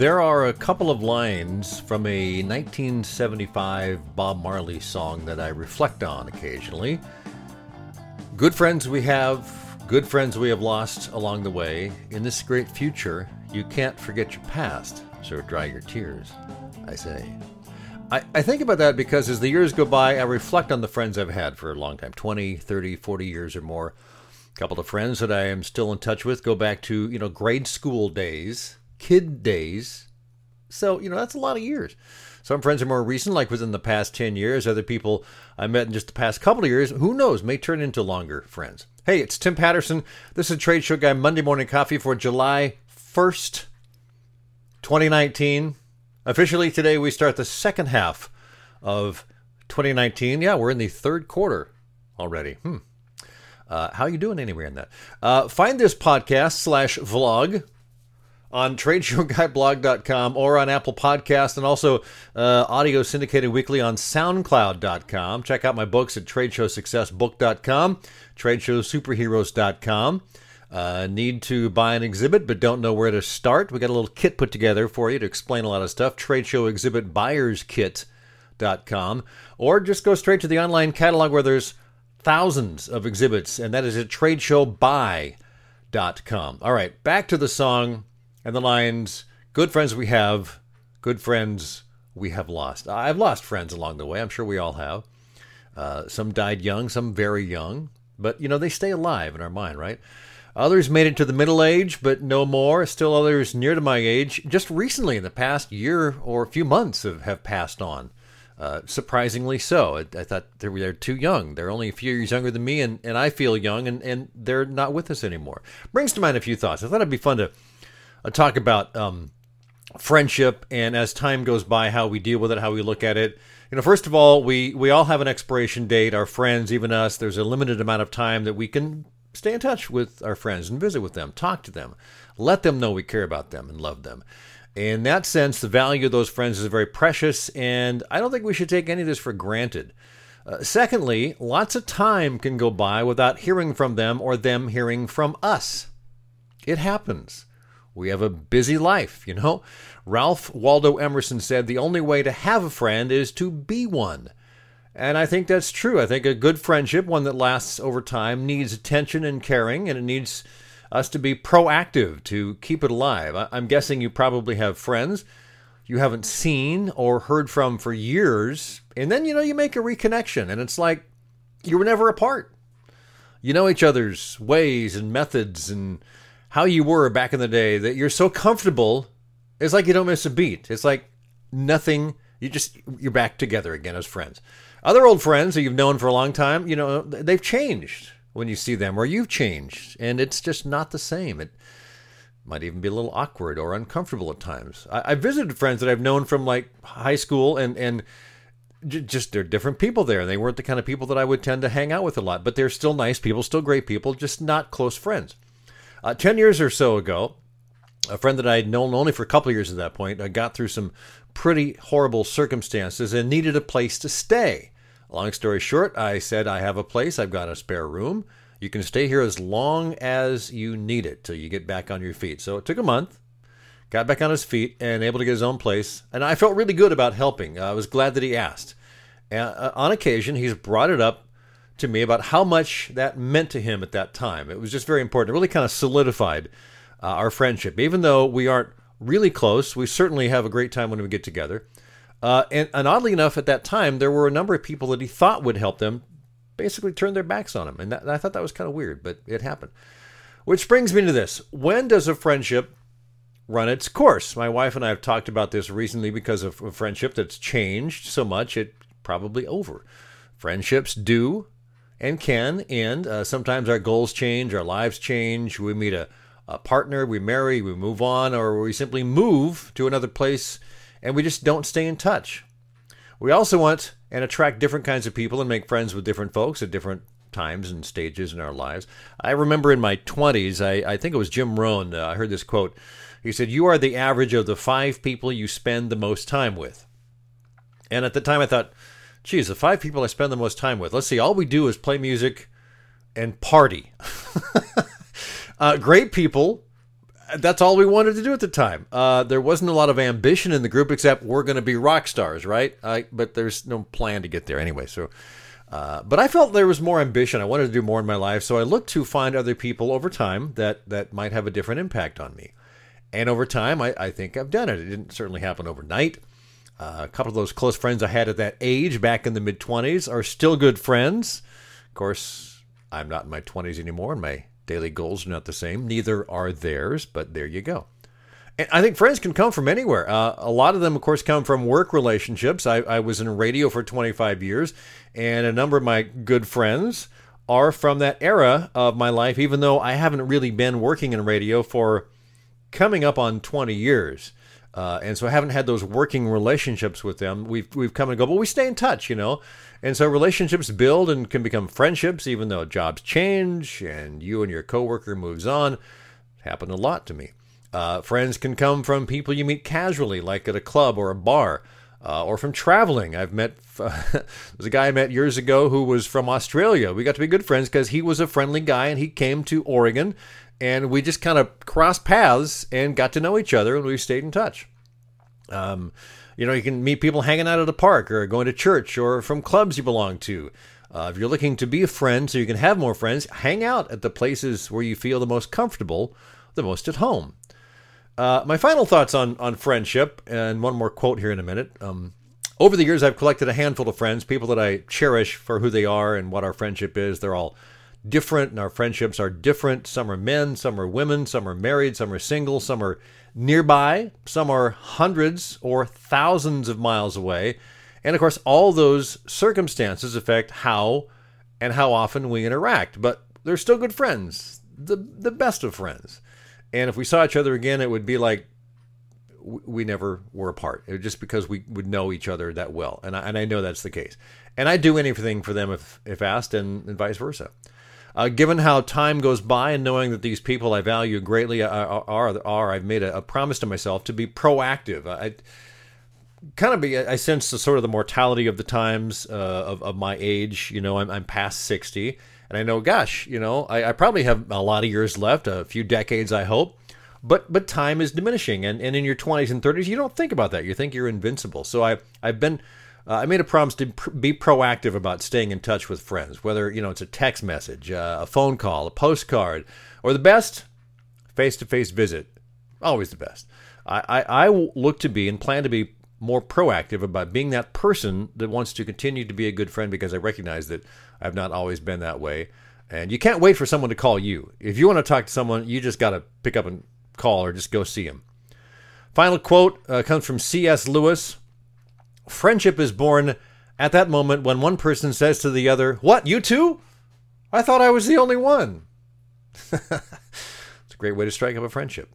There are a couple of lines from a 1975 Bob Marley song that I reflect on occasionally. Good friends we have, good friends we have lost along the way. In this great future, you can't forget your past, so dry your tears, I say. I, I think about that because as the years go by, I reflect on the friends I've had for a long time 20, 30, 40 years or more. A couple of friends that I am still in touch with go back to, you know, grade school days, kid days. So, you know, that's a lot of years. Some friends are more recent, like within the past 10 years. Other people I met in just the past couple of years, who knows, may turn into longer friends. Hey, it's Tim Patterson. This is Trade Show Guy Monday Morning Coffee for July 1st, 2019. Officially today, we start the second half of 2019. Yeah, we're in the third quarter already. Hmm. Uh, how are you doing anywhere in that? Uh, find this podcast slash vlog on tradeshowguyblog.com or on Apple Podcast and also uh, audio syndicated weekly on soundcloud.com. Check out my books at tradeshowsuccessbook.com, tradeshowsuperheroes.com. Uh, need to buy an exhibit but don't know where to start? We got a little kit put together for you to explain a lot of stuff. tradeshow exhibit buyers TradeShowExhibitBuyersKit.com or just go straight to the online catalog where there's thousands of exhibits, and that is at TradeShowBuy.com. All right, back to the song and the lines Good friends we have, good friends we have lost. I've lost friends along the way. I'm sure we all have. Uh, some died young, some very young, but you know, they stay alive in our mind, right? Others made it to the middle age, but no more. Still others near to my age, just recently in the past year or a few months, have, have passed on. Uh, surprisingly so. I, I thought they were, they're too young. They're only a few years younger than me, and, and I feel young, and, and they're not with us anymore. Brings to mind a few thoughts. I thought it'd be fun to uh, talk about um, friendship and as time goes by, how we deal with it, how we look at it. You know, first of all, we we all have an expiration date. Our friends, even us, there's a limited amount of time that we can stay in touch with our friends and visit with them, talk to them, let them know we care about them and love them. In that sense, the value of those friends is very precious, and I don't think we should take any of this for granted. Uh, secondly, lots of time can go by without hearing from them or them hearing from us. It happens. We have a busy life, you know. Ralph Waldo Emerson said the only way to have a friend is to be one. And I think that's true. I think a good friendship, one that lasts over time, needs attention and caring, and it needs us to be proactive to keep it alive. I'm guessing you probably have friends you haven't seen or heard from for years, and then, you know, you make a reconnection, and it's like you were never apart. You know each other's ways and methods and how you were back in the day that you're so comfortable. It's like you don't miss a beat. It's like nothing. You just you're back together again as friends. Other old friends that you've known for a long time, you know, they've changed when you see them, or you've changed, and it's just not the same. It might even be a little awkward or uncomfortable at times. I, I visited friends that I've known from like high school, and and just they're different people there. They weren't the kind of people that I would tend to hang out with a lot, but they're still nice people, still great people, just not close friends. Uh, Ten years or so ago, a friend that I had known only for a couple of years at that point, I got through some pretty horrible circumstances and needed a place to stay. Long story short, I said, I have a place, I've got a spare room. You can stay here as long as you need it till you get back on your feet. So it took a month, got back on his feet, and able to get his own place. And I felt really good about helping. I was glad that he asked. Uh, on occasion, he's brought it up to me about how much that meant to him at that time. It was just very important. It really kind of solidified uh, our friendship. Even though we aren't really close, we certainly have a great time when we get together. Uh, and, and, oddly enough, at that time, there were a number of people that he thought would help them basically turn their backs on him. And, that, and I thought that was kind of weird, but it happened. Which brings me to this when does a friendship run its course? My wife and I have talked about this recently because of a friendship that's changed so much, it probably over. Friendships do and can end. Uh, sometimes our goals change, our lives change. We meet a, a partner, we marry, we move on, or we simply move to another place and we just don't stay in touch. We also want and attract different kinds of people and make friends with different folks at different times and stages in our lives. I remember in my 20s, I, I think it was Jim Rohn, uh, I heard this quote. He said, You are the average of the five people you spend the most time with. And at the time, I thought, geez, the five people I spend the most time with. Let's see, all we do is play music and party. uh, great people that's all we wanted to do at the time. Uh, there wasn't a lot of ambition in the group, except we're going to be rock stars, right? But there's no plan to get there anyway. So, uh, but I felt there was more ambition. I wanted to do more in my life, so I looked to find other people over time that that might have a different impact on me. And over time, I, I think I've done it. It didn't certainly happen overnight. Uh, a couple of those close friends I had at that age, back in the mid 20s, are still good friends. Of course, I'm not in my 20s anymore, and my daily goals are not the same. Neither are theirs, but there you go. And I think friends can come from anywhere. Uh, a lot of them, of course, come from work relationships. I, I was in radio for 25 years, and a number of my good friends are from that era of my life, even though I haven't really been working in radio for coming up on 20 years. Uh, and so I haven't had those working relationships with them. We've we've come and go, but we stay in touch, you know. And so relationships build and can become friendships, even though jobs change and you and your coworker moves on. It happened a lot to me. Uh, friends can come from people you meet casually, like at a club or a bar, uh, or from traveling. I've met there's a guy I met years ago who was from Australia. We got to be good friends because he was a friendly guy and he came to Oregon and we just kind of crossed paths and got to know each other, and we stayed in touch. Um, you know, you can meet people hanging out at a park or going to church or from clubs you belong to. Uh, if you're looking to be a friend so you can have more friends, hang out at the places where you feel the most comfortable, the most at home. Uh, my final thoughts on, on friendship, and one more quote here in a minute. Um, over the years, I've collected a handful of friends, people that I cherish for who they are and what our friendship is. They're all different, and our friendships are different. Some are men, some are women, some are married, some are single, some are nearby, some are hundreds or thousands of miles away. And of course, all those circumstances affect how and how often we interact. But they're still good friends, the, the best of friends. And if we saw each other again, it would be like we never were apart. It was just because we would know each other that well. And I, and I know that's the case. And I'd do anything for them if, if asked, and, and vice versa. Uh, given how time goes by and knowing that these people I value greatly are, are, are I've made a, a, promise to myself to be proactive. I kind of be, I sense the sort of the mortality of the times uh, of, of my age. You know, I'm, I'm past 60 and I know, gosh, you know, I, I probably have a lot of years left, a few decades, I hope but but time is diminishing and, and in your 20s and 30s you don't think about that you think you're invincible so i i've been uh, I made a promise to pr- be proactive about staying in touch with friends, whether you know it's a text message, uh, a phone call, a postcard, or the best face-to-face visit. Always the best. I, I, I look to be and plan to be more proactive about being that person that wants to continue to be a good friend because I recognize that I've not always been that way. And you can't wait for someone to call you. If you want to talk to someone, you just got to pick up and call or just go see them. Final quote uh, comes from C.S. Lewis. Friendship is born at that moment when one person says to the other, What, you too? I thought I was the only one. it's a great way to strike up a friendship.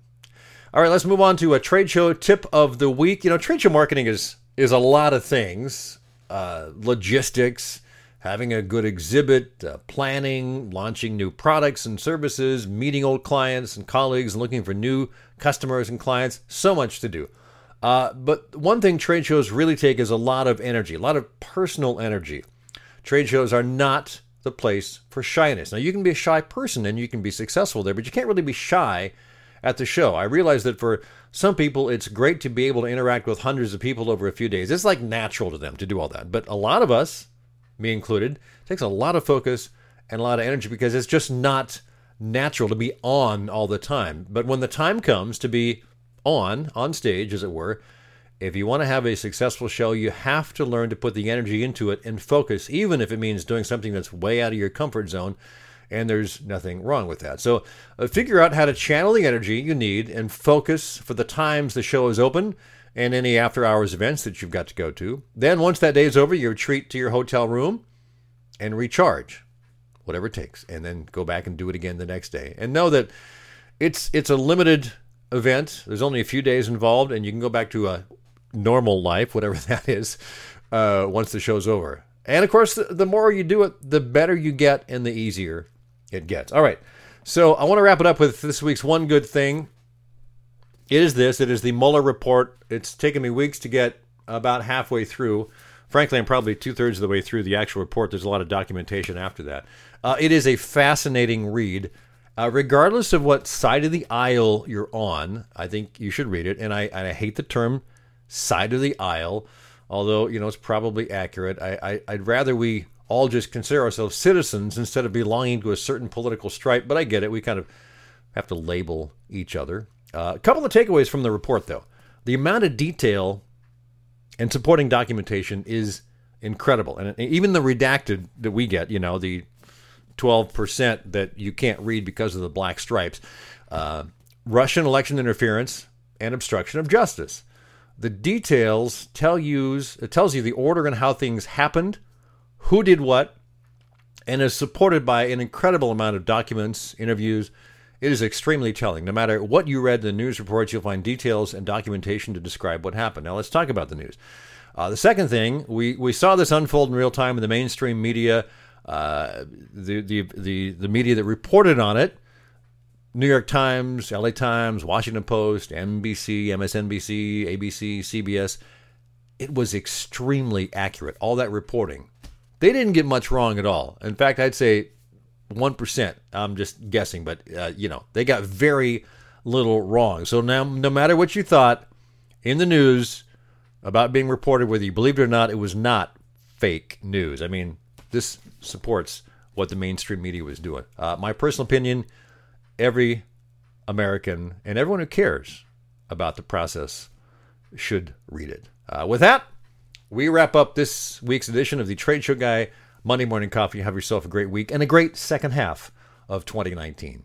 All right, let's move on to a trade show tip of the week. You know, trade show marketing is is a lot of things: uh, logistics, having a good exhibit, uh, planning, launching new products and services, meeting old clients and colleagues, and looking for new customers and clients. So much to do. Uh, but one thing trade shows really take is a lot of energy, a lot of personal energy. Trade shows are not the place for shyness. Now, you can be a shy person and you can be successful there, but you can't really be shy at the show. I realize that for some people, it's great to be able to interact with hundreds of people over a few days. It's like natural to them to do all that. But a lot of us, me included, takes a lot of focus and a lot of energy because it's just not natural to be on all the time. But when the time comes to be on, on stage, as it were, if you want to have a successful show, you have to learn to put the energy into it and focus, even if it means doing something that's way out of your comfort zone. And there's nothing wrong with that. So uh, figure out how to channel the energy you need and focus for the times the show is open and any after hours events that you've got to go to. Then, once that day is over, you retreat to your hotel room and recharge, whatever it takes, and then go back and do it again the next day. And know that it's it's a limited event. There's only a few days involved, and you can go back to a normal life, whatever that is, uh, once the show's over. And of course, the, the more you do it, the better you get and the easier it gets. All right. So I want to wrap it up with this week's one good thing. It is this it is the Mueller report. It's taken me weeks to get about halfway through. Frankly, I'm probably two thirds of the way through the actual report. There's a lot of documentation after that. Uh, it is a fascinating read Uh, regardless of what side of the aisle you're on, I think you should read it. And I, and I hate the term side of the aisle, although, you know, it's probably accurate. I, I, I'd rather we all just consider ourselves citizens instead of belonging to a certain political stripe. But I get it. We kind of have to label each other. Uh, a couple of takeaways from the report, though. The amount of detail and supporting documentation is incredible. And even the redacted that we get, you know, the 12% that you can't read because of the black stripes. Uh, Russian election interference and obstruction of justice. The details tell you it tells you the order and how things happened, who did what, and is supported by an incredible amount of documents, interviews. It is extremely telling. No matter what you read in the news reports, you'll find details and documentation to describe what happened. Now let's talk about the news. Uh, the second thing, we, we saw this unfold in real time in the mainstream media uh, the, the, the, the media that reported on it New York Times, LA Times, Washington Post, NBC, MSNBC, ABC, CBS it was extremely accurate, all that reporting. They didn't get much wrong at all. In fact, I'd say 1%. I'm just guessing, but uh, you know, they got very little wrong. So now, no matter what you thought in the news about being reported, whether you believed it or not, it was not fake news. I mean, this supports what the mainstream media was doing. Uh, my personal opinion every American and everyone who cares about the process should read it. Uh, with that, we wrap up this week's edition of the Trade Show Guy Monday Morning Coffee. Have yourself a great week and a great second half of 2019.